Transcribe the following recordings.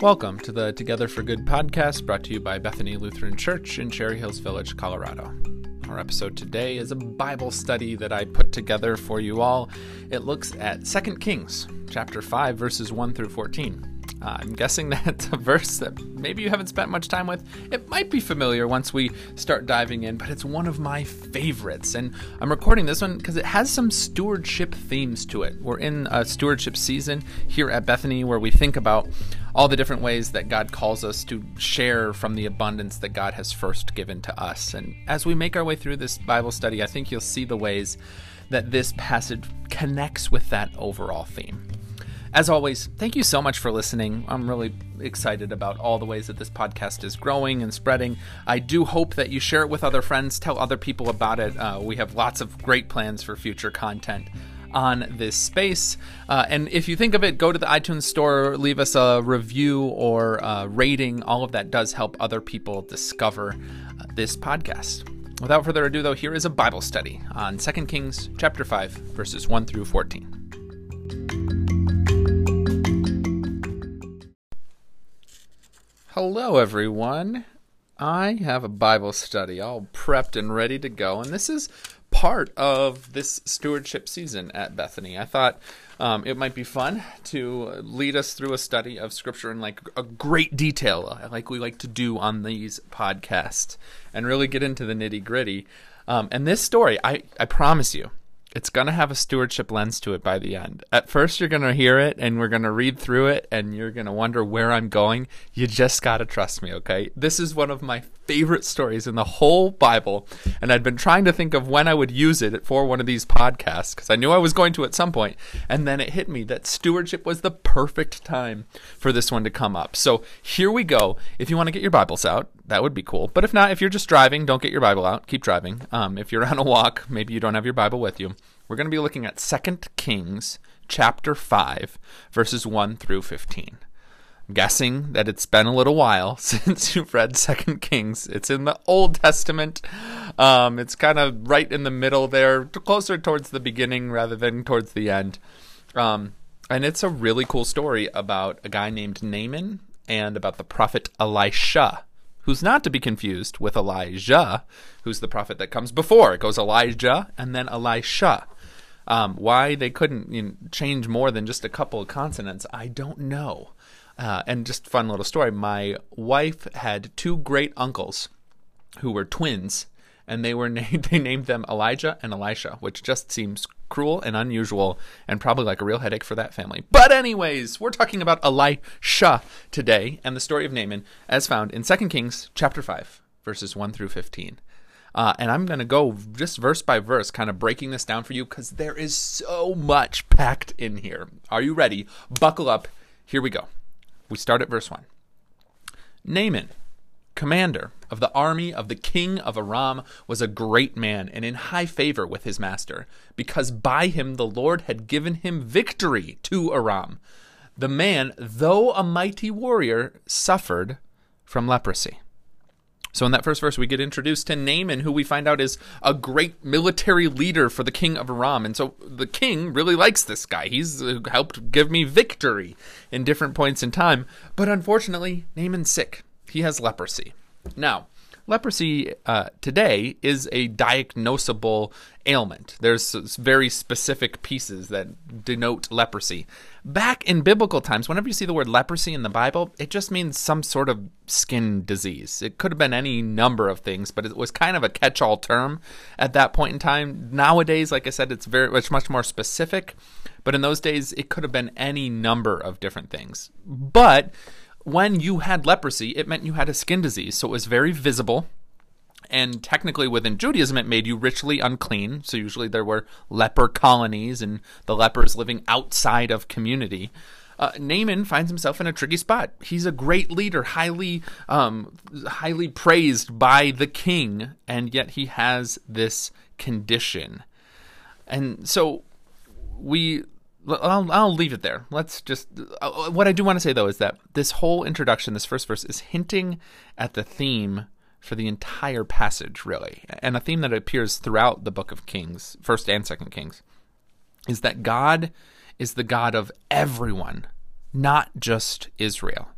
Welcome to the Together for Good podcast brought to you by Bethany Lutheran Church in Cherry Hills Village, Colorado. Our episode today is a Bible study that I put together for you all. It looks at 2 Kings, chapter 5, verses 1 through 14. Uh, I'm guessing that's a verse that maybe you haven't spent much time with. It might be familiar once we start diving in, but it's one of my favorites. And I'm recording this one because it has some stewardship themes to it. We're in a stewardship season here at Bethany where we think about all the different ways that God calls us to share from the abundance that God has first given to us. And as we make our way through this Bible study, I think you'll see the ways that this passage connects with that overall theme. As always, thank you so much for listening. I'm really excited about all the ways that this podcast is growing and spreading. I do hope that you share it with other friends, tell other people about it. Uh, we have lots of great plans for future content on this space. Uh, and if you think of it, go to the iTunes store, leave us a review or a rating. All of that does help other people discover uh, this podcast. Without further ado, though, here is a Bible study on 2 Kings chapter 5, verses 1 through 14. Hello, everyone. I have a Bible study all prepped and ready to go, and this is part of this stewardship season at Bethany. I thought um, it might be fun to lead us through a study of Scripture in like a great detail, like we like to do on these podcasts, and really get into the nitty gritty. Um, and this story, I, I promise you, it's going to have a stewardship lens to it by the end. At first, you're going to hear it and we're going to read through it and you're going to wonder where I'm going. You just got to trust me, okay? This is one of my favorite stories in the whole Bible. And I'd been trying to think of when I would use it for one of these podcasts because I knew I was going to at some point. And then it hit me that stewardship was the perfect time for this one to come up. So here we go. If you want to get your Bibles out, that would be cool. But if not, if you're just driving, don't get your Bible out. Keep driving. Um, if you're on a walk, maybe you don't have your Bible with you. We're going to be looking at 2 Kings chapter 5, verses 1 through 15 guessing that it's been a little while since you've read Second Kings. It's in the Old Testament. Um, it's kind of right in the middle there, closer towards the beginning rather than towards the end. Um, and it's a really cool story about a guy named Naaman and about the prophet Elisha, who's not to be confused with Elijah, who's the prophet that comes before. It goes Elijah and then Elisha. Um, why they couldn't you know, change more than just a couple of consonants, I don't know. Uh, and just fun little story. My wife had two great uncles who were twins, and they were named they named them Elijah and Elisha, which just seems cruel and unusual, and probably like a real headache for that family. But anyways, we're talking about Elisha today, and the story of Naaman, as found in 2 Kings chapter five, verses one through fifteen. Uh, and I'm going to go just verse by verse, kind of breaking this down for you because there is so much packed in here. Are you ready? Buckle up. Here we go. We start at verse 1. Naaman, commander of the army of the king of Aram, was a great man and in high favor with his master, because by him the Lord had given him victory to Aram. The man, though a mighty warrior, suffered from leprosy. So, in that first verse, we get introduced to Naaman, who we find out is a great military leader for the king of Aram. And so the king really likes this guy. He's uh, helped give me victory in different points in time. But unfortunately, Naaman's sick. He has leprosy. Now, leprosy uh, today is a diagnosable ailment. There's very specific pieces that denote leprosy. Back in biblical times, whenever you see the word leprosy in the Bible, it just means some sort of skin disease. It could have been any number of things, but it was kind of a catch-all term at that point in time. Nowadays, like I said, it's very much much more specific, but in those days, it could have been any number of different things. But when you had leprosy, it meant you had a skin disease, so it was very visible and technically within Judaism, it made you ritually unclean. So usually there were leper colonies and the lepers living outside of community. Uh, Naaman finds himself in a tricky spot. He's a great leader, highly, um, highly praised by the king, and yet he has this condition. And so we I'll, I'll, leave it there. Let's just. Uh, what I do want to say, though, is that this whole introduction, this first verse, is hinting at the theme for the entire passage, really. And a theme that appears throughout the book of Kings, 1st and 2nd Kings, is that God is the God of everyone, not just Israel.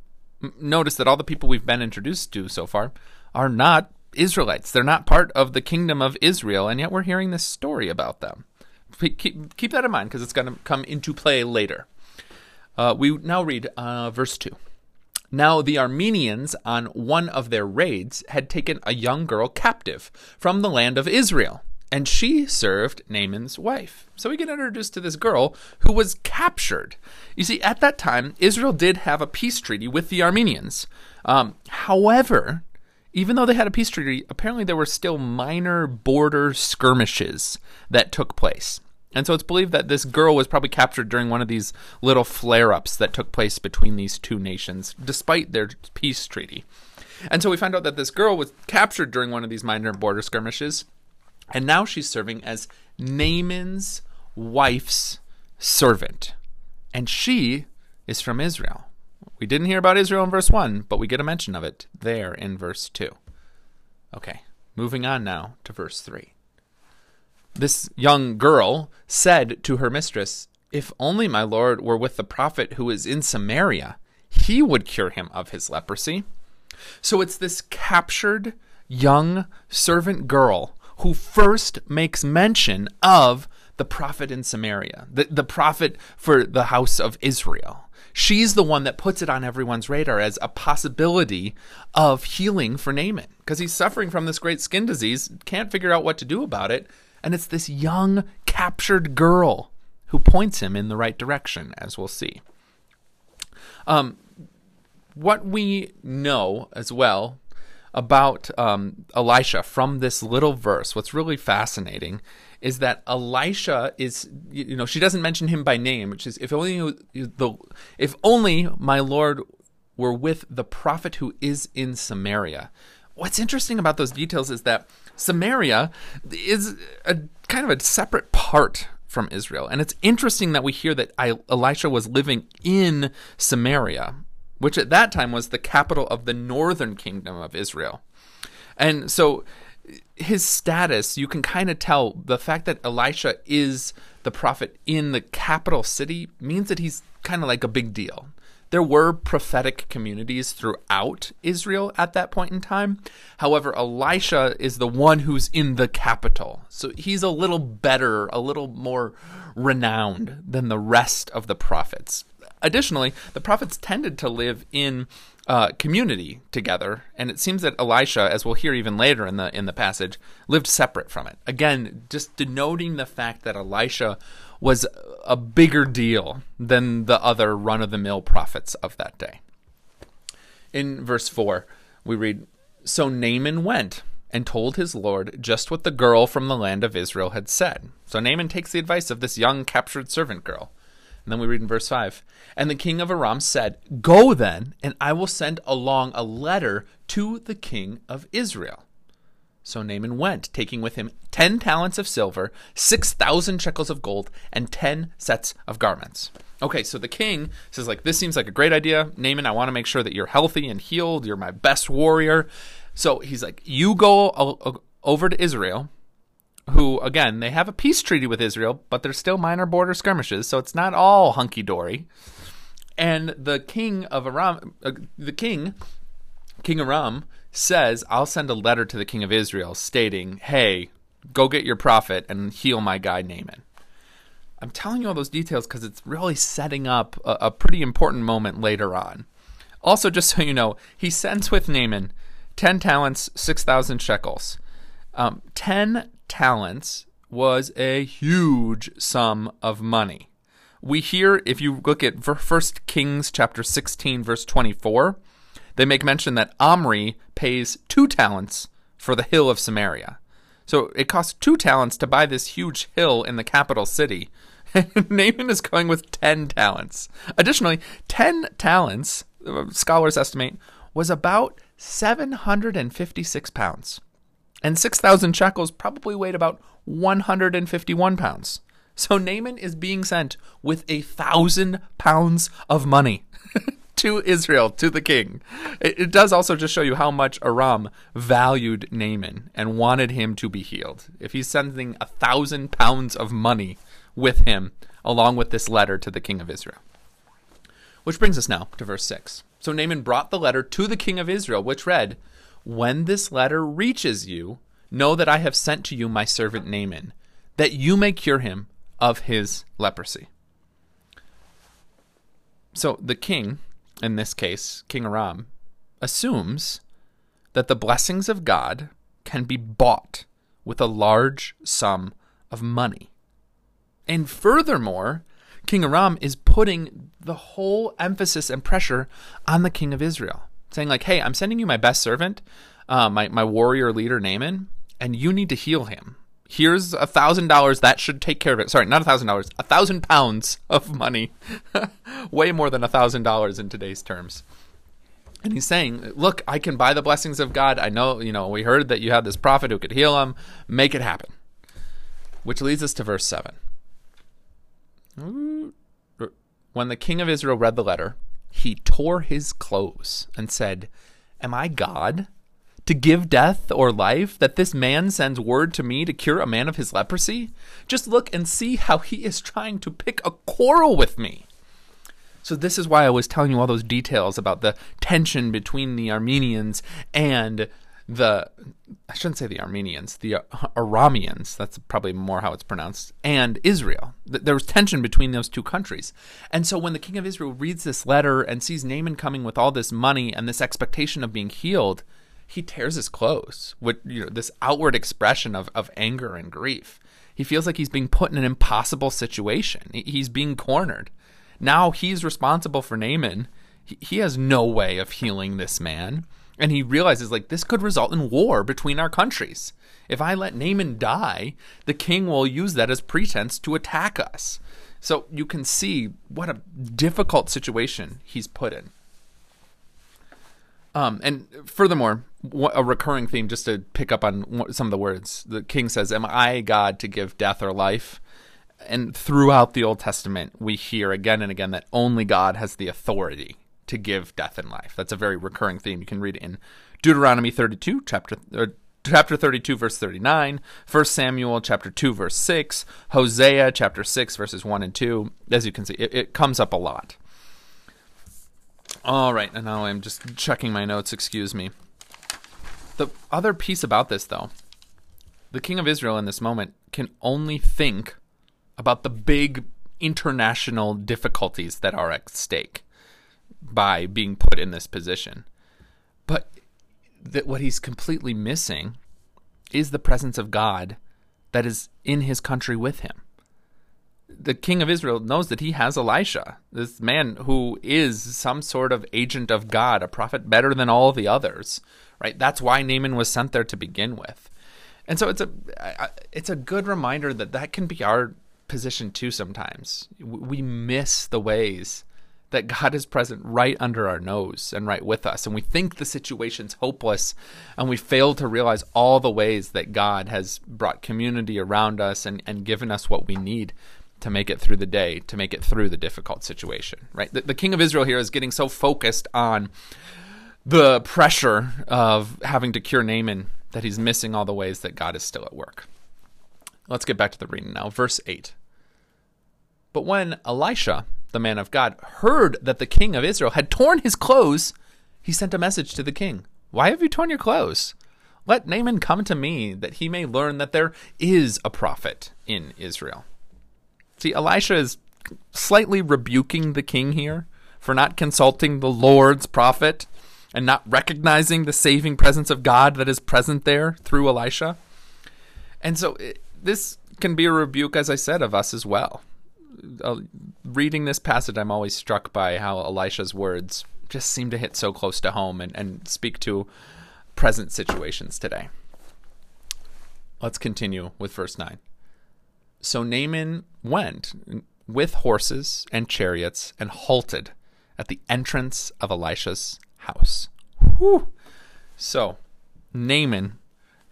notice that all the people we've been introduced to so far are not Israelites. They're not part of the kingdom of Israel, and yet we're hearing this story about them. Keep, keep that in mind because it's going to come into play later. Uh, we now read uh, verse 2. Now, the Armenians, on one of their raids, had taken a young girl captive from the land of Israel, and she served Naaman's wife. So we get introduced to this girl who was captured. You see, at that time, Israel did have a peace treaty with the Armenians. Um, however, even though they had a peace treaty, apparently there were still minor border skirmishes that took place. And so it's believed that this girl was probably captured during one of these little flare ups that took place between these two nations, despite their peace treaty. And so we find out that this girl was captured during one of these minor border skirmishes, and now she's serving as Naaman's wife's servant. And she is from Israel. We didn't hear about Israel in verse 1, but we get a mention of it there in verse 2. Okay, moving on now to verse 3 this young girl said to her mistress, If only my Lord were with the prophet who is in Samaria, he would cure him of his leprosy. So it's this captured young servant girl who first makes mention of the prophet in Samaria, the, the prophet for the house of Israel. She's the one that puts it on everyone's radar as a possibility of healing for Naaman because he's suffering from this great skin disease, can't figure out what to do about it. And it's this young, captured girl who points him in the right direction, as we'll see. Um, what we know as well about um, Elisha from this little verse, what's really fascinating is that Elisha is, you know, she doesn't mention him by name, which is if only the, if only my Lord were with the prophet who is in Samaria. What's interesting about those details is that Samaria is a kind of a separate part from Israel. And it's interesting that we hear that Elisha was living in Samaria, which at that time was the capital of the northern kingdom of Israel. And so his status, you can kind of tell the fact that Elisha is the prophet in the capital city means that he's kind of like a big deal. There were prophetic communities throughout Israel at that point in time. However, Elisha is the one who's in the capital. So he's a little better, a little more renowned than the rest of the prophets. Additionally, the prophets tended to live in uh, community together, and it seems that Elisha, as we'll hear even later in the in the passage, lived separate from it. Again, just denoting the fact that Elisha was a bigger deal than the other run of the mill prophets of that day. In verse 4, we read So Naaman went and told his lord just what the girl from the land of Israel had said. So Naaman takes the advice of this young captured servant girl. And then we read in verse 5 And the king of Aram said, Go then, and I will send along a letter to the king of Israel. So Naaman went, taking with him ten talents of silver, six thousand shekels of gold, and ten sets of garments. Okay, so the king says, like, this seems like a great idea. Naaman, I want to make sure that you're healthy and healed. You're my best warrior. So he's like, you go over to Israel, who, again, they have a peace treaty with Israel, but there's still minor border skirmishes, so it's not all hunky dory. And the king of Aram, uh, the king, King Aram, says, I'll send a letter to the king of Israel stating, hey, go get your prophet and heal my guy Naaman. I'm telling you all those details because it's really setting up a, a, pretty important moment later on. Also, just so you know, he sends with Naaman 10 talents, 6,000 shekels. Um, 10 talents was a huge sum of money. We hear, if you look at 1 Kings chapter 16, verse 24, they make mention that Omri pays two talents for the hill of Samaria. So it costs two talents to buy this huge hill in the capital city. Naaman is going with 10 talents. Additionally, 10 talents, uh, scholars estimate, was about 756 pounds. And 6,000 shekels probably weighed about 151 pounds. So Naaman is being sent with a thousand pounds of money. to Israel, to the king. It, it, does also just show you how much Aram valued Naaman and wanted him to be healed. If he's sending a thousand pounds of money with him, along with this letter to the king of Israel. Which brings us now to verse 6. So Naaman brought the letter to the king of Israel, which read, When this letter reaches you, know that I have sent to you my servant Naaman, that you may cure him of his leprosy. So the king, in this case, King Aram, assumes that the blessings of God can be bought with a large sum of money. And furthermore, King Aram is putting the whole emphasis and pressure on the king of Israel, saying, like, hey, I'm sending you my best servant, uh, my, my warrior leader, Naaman, and you need to heal him. Here's a thousand dollars that should take care of it. Sorry, not a thousand dollars, a thousand pounds of money. Way more than a thousand dollars in today's terms. And he's saying, Look, I can buy the blessings of God. I know, you know, we heard that you had this prophet who could heal him. Make it happen. Which leads us to verse 7. When the king of Israel read the letter, he tore his clothes and said, Am I God? To give death or life, that this man sends word to me to cure a man of his leprosy? Just look and see how he is trying to pick a quarrel with me. So, this is why I was telling you all those details about the tension between the Armenians and the I shouldn't say the Armenians, the uh, Arameans, that's probably more how it's pronounced, and Israel. There was tension between those two countries. And so when the king of Israel reads this letter and sees Naaman coming with all this money and this expectation of being healed, he tears his clothes with you know, this outward expression of, of anger and grief. He feels like he's being put in an impossible situation. He's being cornered. Now he's responsible for Naaman. He has no way of healing this man and he realizes like this could result in war between our countries. If I let Naaman die, the king will use that as pretense to attack us. So you can see what a difficult situation he's put in. Um, and furthermore, a recurring theme, just to pick up on some of the words, the king says, Am I God to give death or life? And throughout the Old Testament, we hear again and again that only God has the authority to give death and life. That's a very recurring theme. You can read it in Deuteronomy 32, chapter uh, chapter 32 verse 39 1 samuel chapter 2 verse 6 hosea chapter 6 verses 1 and 2 as you can see it, it comes up a lot all right and now i'm just checking my notes excuse me the other piece about this though the king of israel in this moment can only think about the big international difficulties that are at stake by being put in this position. But that what he's completely missing is the presence of God that is in his country with him. The king of Israel knows that he has Elisha, this man who is some sort of agent of God, a prophet better than all the others, right? That's why Naaman was sent there to begin with. And so it's a it's a good reminder that that can be our position too sometimes. We miss the ways that God is present right under our nose and right with us. And we think the situation's hopeless, and we fail to realize all the ways that God has brought community around us and, and given us what we need to make it through the day, to make it through the difficult situation. Right? The, the king of Israel here is getting so focused on the pressure of having to cure Naaman that he's missing all the ways that God is still at work. Let's get back to the reading now. Verse 8. But when Elisha, the man of God, heard that the king of Israel had torn his clothes, he sent a message to the king Why have you torn your clothes? Let Naaman come to me, that he may learn that there is a prophet in Israel. See, Elisha is slightly rebuking the king here for not consulting the Lord's prophet and not recognizing the saving presence of God that is present there through Elisha. And so it, this can be a rebuke, as I said, of us as well uh, reading this passage, I'm always struck by how Elisha's words just seem to hit so close to home and, and speak to present situations today. Let's continue with verse 9. So Naaman went with horses and chariots and halted at the entrance of Elisha's house. Whew. So Naaman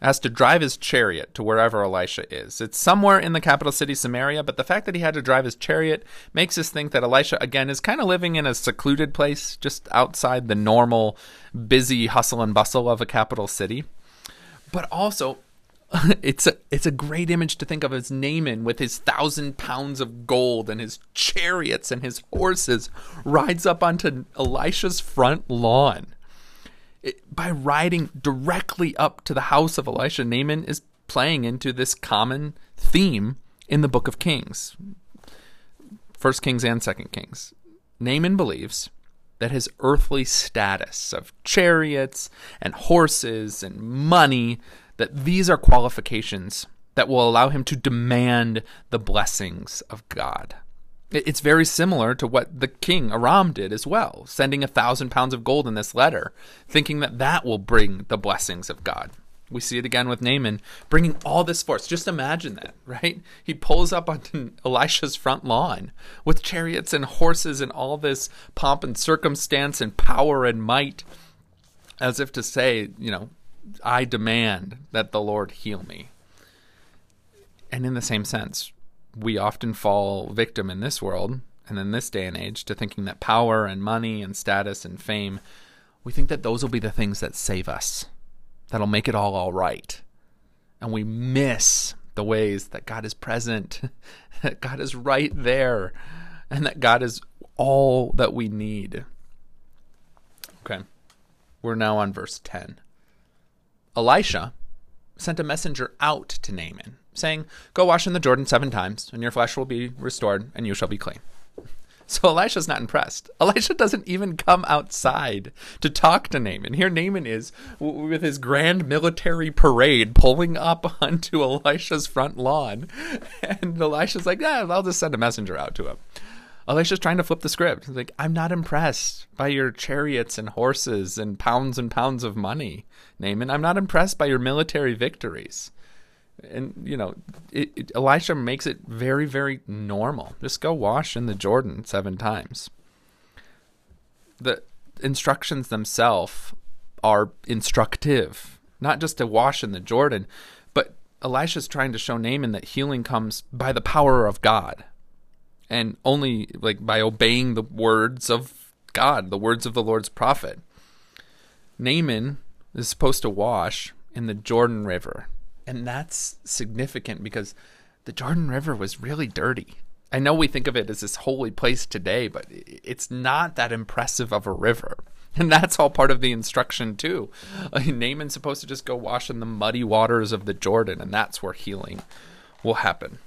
has to drive his chariot to wherever Elisha is. It's somewhere in the capital city, Samaria, but the fact that he had to drive his chariot makes us think that Elisha, again, is kind of living in a secluded place, just outside the normal, busy hustle and bustle of a capital city. But also, it's a it's a great image to think of as Naaman with his thousand pounds of gold and his chariots and his horses rides up onto Elisha's front lawn. It, by riding directly up to the house of Elisha, Naaman is playing into this common theme in the book of Kings, First Kings and Second Kings. Naaman believes that his earthly status of chariots and horses and money that these are qualifications that will allow him to demand the blessings of God. It's very similar to what the king Aram did as well, sending a thousand pounds of gold in this letter, thinking that that will bring the blessings of God. We see it again with Naaman bringing all this force. Just imagine that, right? He pulls up onto Elisha's front lawn with chariots and horses and all this pomp and circumstance and power and might, as if to say, you know, I demand that the Lord heal me. And in the same sense, we often fall victim in this world and in this day and age to thinking that power and money and status and fame, we think that those will be the things that save us, that'll make it all all right. And we miss the ways that God is present, that God is right there, and that God is all that we need. Okay, we're now on verse 10. Elisha sent a messenger out to Naaman, saying, Go wash in the Jordan seven times, and your flesh will be restored, and you shall be clean. So Elisha's not impressed. Elisha doesn't even come outside to talk to Naaman. Here Naaman is with his grand military parade pulling up onto Elisha's front lawn. And Elisha's like, yeah, I'll just send a messenger out to him. Elisha's trying to flip the script. He's like, I'm not impressed by your chariots and horses and pounds and pounds of money, Naaman. I'm not impressed by your military victories. And, you know, it, it, Elisha makes it very, very normal. Just go wash in the Jordan seven times. The instructions themselves are instructive, not just to wash in the Jordan, but Elisha's trying to show Naaman that healing comes by the power of God and only like by obeying the words of God, the words of the Lord's prophet. Naaman is supposed to wash in the Jordan River, and that's significant because the Jordan River was really dirty. I know we think of it as this holy place today, but it's not that impressive of a river. And that's all part of the instruction too. Naaman's supposed to just go wash in the muddy waters of the Jordan, and that's where healing will happen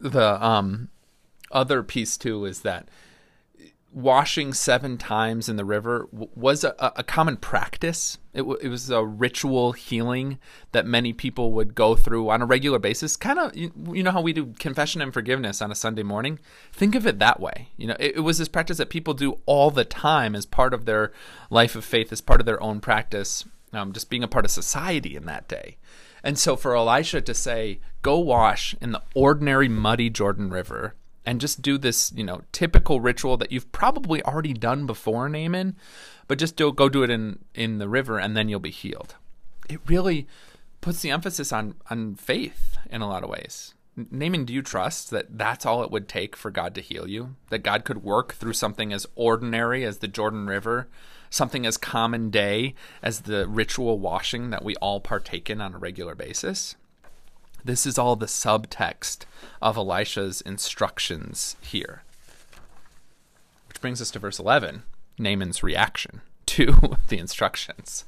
the um, other piece too is that washing seven times in the river was a, a common practice. It, w- it, was a ritual healing that many people would go through on a regular basis. Kind of, you, you, know how we do confession and forgiveness on a Sunday morning. Think of it that way. You know, it, it was this practice that people do all the time as part of their life of faith, as part of their own practice, um, just being a part of society in that day. And so for Elisha to say, go wash in the ordinary muddy Jordan River and just do this, you know, typical ritual that you've probably already done before, Naaman, but just do, go do it in, in the river and then you'll be healed. It really puts the emphasis on, on faith in a lot of ways. Naaman, do you trust that that's all it would take for God to heal you? That God could work through something as ordinary as the Jordan River something as common day as the ritual washing that we all partake in on a regular basis. This is all the subtext of Elisha's instructions here. Which brings us to verse 11 Naaman's reaction to the instructions.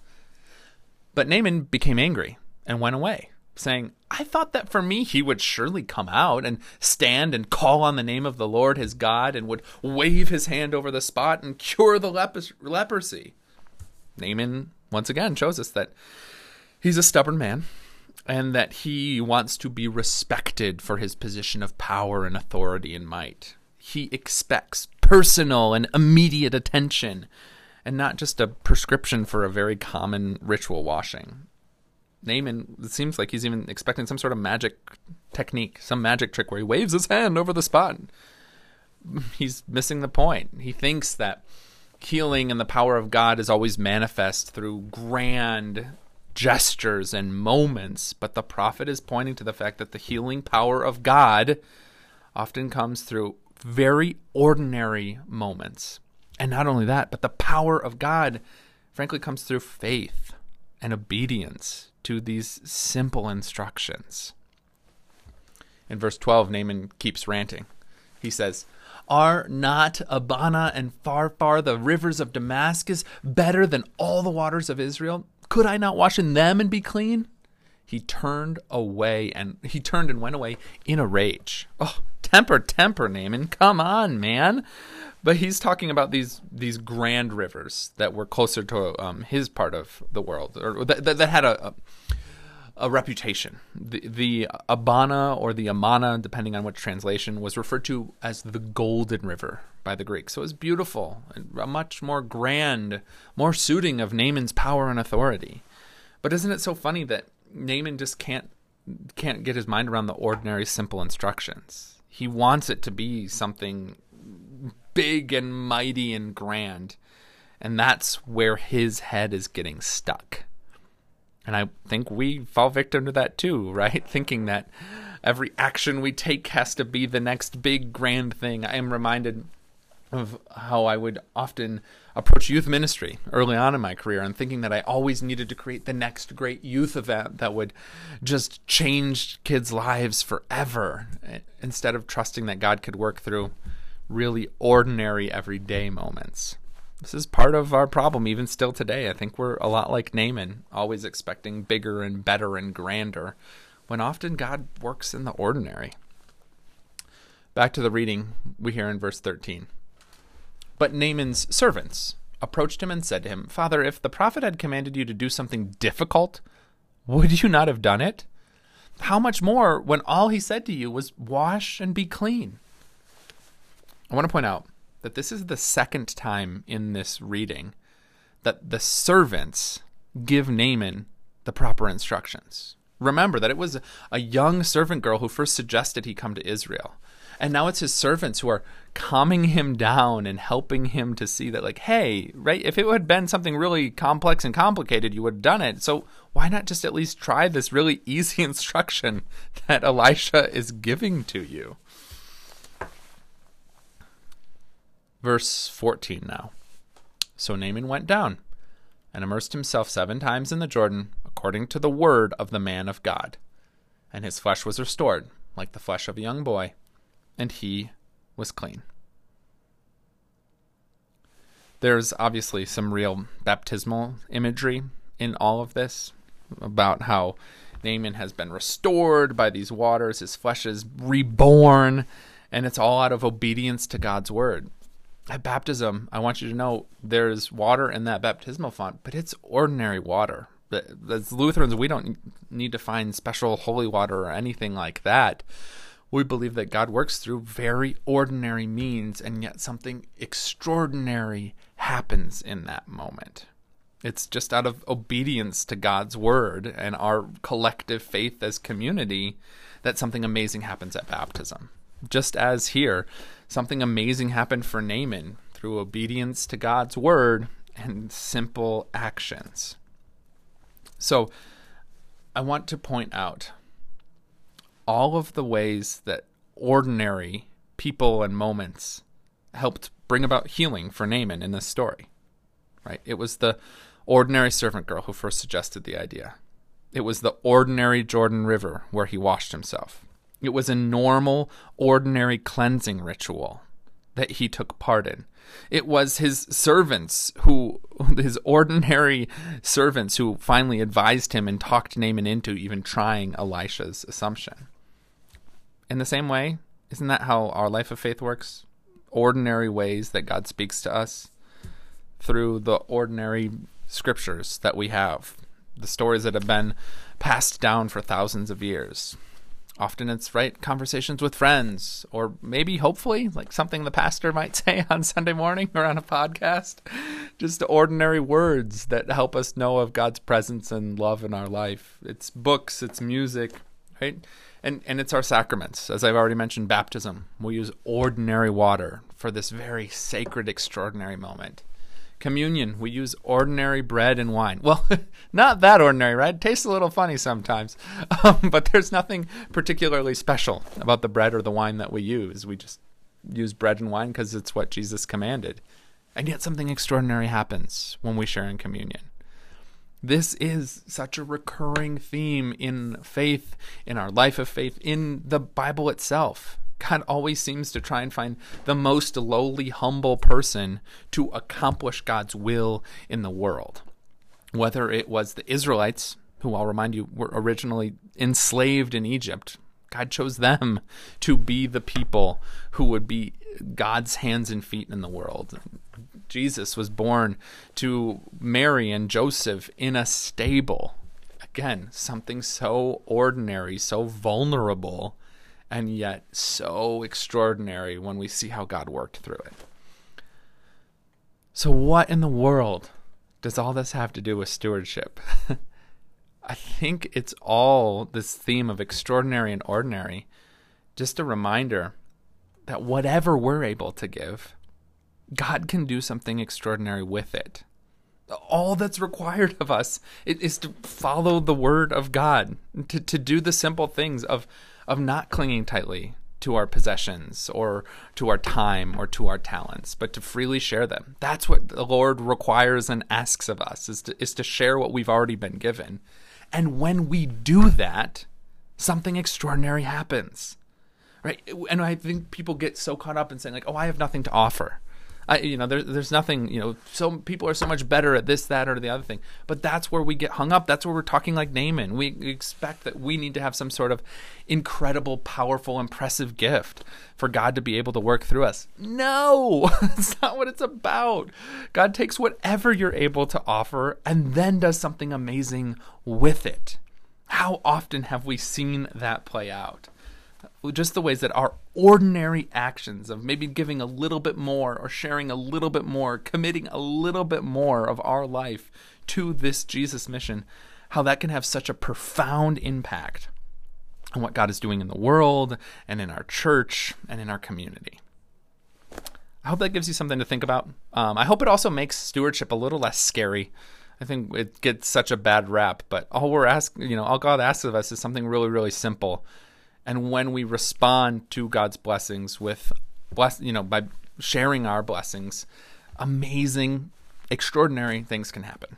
But Naaman became angry and went away saying, I thought that for me he would surely come out and stand and call on the name of the Lord his God and would wave his hand over the spot and cure the leprosy. Naaman, once again, shows us that he's a stubborn man and that he wants to be respected for his position of power and authority and might. He expects personal and immediate attention and not just a prescription for a very common ritual washing. Naaman, it seems like he's even expecting some sort of magic technique, some magic trick where he waves his hand over the spot. He's missing the point. He thinks that healing and the power of God is always manifest through grand gestures and moments, but the prophet is pointing to the fact that the healing power of God often comes through very ordinary moments. And not only that, but the power of God, frankly, comes through faith and obedience to these simple instructions. In verse 12, Naaman keeps ranting. He says, Are not Abana and Pharpar, the rivers of Damascus, better than all the waters of Israel? Could I not wash in them and be clean? He turned away and he turned and went away in a rage. Oh, temper, temper, Naaman. Come on, man. But he's talking about these these grand rivers that were closer to um, his part of the world, or that, that, that had a, a a reputation. The, the Abana or the Amana, depending on which translation, was referred to as the Golden River by the Greeks. So it was beautiful, and a much more grand, more suiting of Naaman's power and authority. But isn't it so funny that Naaman just can't can't get his mind around the ordinary, simple instructions? He wants it to be something big and mighty and grand, and that's where his head is getting stuck. And I think we fall victim to that too, right? Thinking that every action we take has to be the next big grand thing. I am reminded of how I would often approach youth ministry early on in my career and thinking that I always needed to create the next great youth event that would just change kids' lives forever eh, instead of trusting that God could work through really ordinary everyday moments. This is part of our problem, even still today. I think we're a lot like Naaman, always expecting bigger and better and grander, when often God works in the ordinary. Back to the reading we hear in verse 13. But Naaman's servants approached him and said to him, Father, if the prophet had commanded you to do something difficult, would you not have done it? How much more when all he said to you was, Wash and be clean? I want to point out that this is the second time in this reading that the servants give Naaman the proper instructions. Remember that it was a young servant girl who first suggested he come to Israel. And now it's his servants who are calming him down and helping him to see that, like, hey, right, if it had been something really complex and complicated, you would have done it. So why not just at least try this really easy instruction that Elisha is giving to you? Verse 14 now. So Naaman went down and immersed himself seven times in the Jordan, according to the word of the man of God. And his flesh was restored, like the flesh of a young boy, and he was clean. There's obviously some real baptismal imagery in all of this about how Naaman has been restored by these waters, his flesh is reborn, and it's all out of obedience to God's word at baptism, I want you to know there's water in that baptismal font, but it's ordinary water. As Lutherans, we don't need to find special holy water or anything like that. We believe that God works through very ordinary means, and yet something extraordinary happens in that moment. It's just out of obedience to God's word and our collective faith as community that something amazing happens at baptism. Just as here, something amazing happened for Naaman through obedience to God's word and simple actions. So, I want to point out all of the ways that ordinary people and moments helped bring about healing for Naaman in this story. Right? It was the ordinary servant girl who first suggested the idea. It was the ordinary Jordan River where he washed himself. It was a normal, ordinary cleansing ritual that he took part in. It was his servants who, his ordinary servants, who finally advised him and talked Naaman into even trying Elisha's assumption. In the same way, isn't that how our life of faith works? Ordinary ways that God speaks to us through the ordinary scriptures that we have, the stories that have been passed down for thousands of years. Often it's right conversations with friends, or maybe hopefully like something the pastor might say on Sunday morning or on a podcast. Just ordinary words that help us know of God's presence and love in our life. It's books, it's music, right? And and it's our sacraments. As I've already mentioned, baptism. We use ordinary water for this very sacred, extraordinary moment. Communion, we use ordinary bread and wine. Well, not that ordinary, right? It tastes a little funny sometimes, um, but there's nothing particularly special about the bread or the wine that we use. We just use bread and wine because it's what Jesus commanded. And yet something extraordinary happens when we share in communion. This is such a recurring theme in faith, in our life of faith, in the Bible itself. God always seems to try and find the most lowly, humble person to accomplish God's will in the world. Whether it was the Israelites, who I'll remind you were originally enslaved in Egypt, God chose them to be the people who would be God's hands and feet in the world. Jesus was born to Mary and Joseph in a stable. Again, something so ordinary, so vulnerable, and yet so extraordinary when we see how God worked through it. So, what in the world does all this have to do with stewardship? I think it's all this theme of extraordinary and ordinary. Just a reminder that whatever we're able to give, God can do something extraordinary with it. All that's required of us is to follow the word of God, to, to do the simple things of, of not clinging tightly to our possessions or to our time or to our talents, but to freely share them. That's what the Lord requires and asks of us is to, is to share what we've already been given. And when we do that, something extraordinary happens. Right? And I think people get so caught up in saying like, "Oh, I have nothing to offer." I, you know, there's there's nothing, you know, so people are so much better at this, that, or the other thing. But that's where we get hung up. That's where we're talking like Naaman. We expect that we need to have some sort of incredible, powerful, impressive gift for God to be able to work through us. No, that's not what it's about. God takes whatever you're able to offer and then does something amazing with it. How often have we seen that play out? Just the ways that our ordinary actions of maybe giving a little bit more or sharing a little bit more, committing a little bit more of our life to this Jesus mission, how that can have such a profound impact on what God is doing in the world and in our church and in our community. I hope that gives you something to think about. Um, I hope it also makes stewardship a little less scary. I think it gets such a bad rap, but all we're asking, you know, all God asks of us is something really, really simple and when we respond to God's blessings with bless you know by sharing our blessings amazing extraordinary things can happen.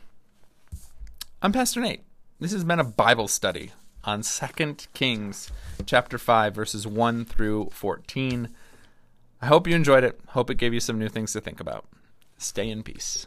I'm Pastor Nate. This has been a Bible study on 2 Kings chapter 5 verses 1 through 14 I hope you enjoyed it. Hope it gave you some new things to think about. Stay in peace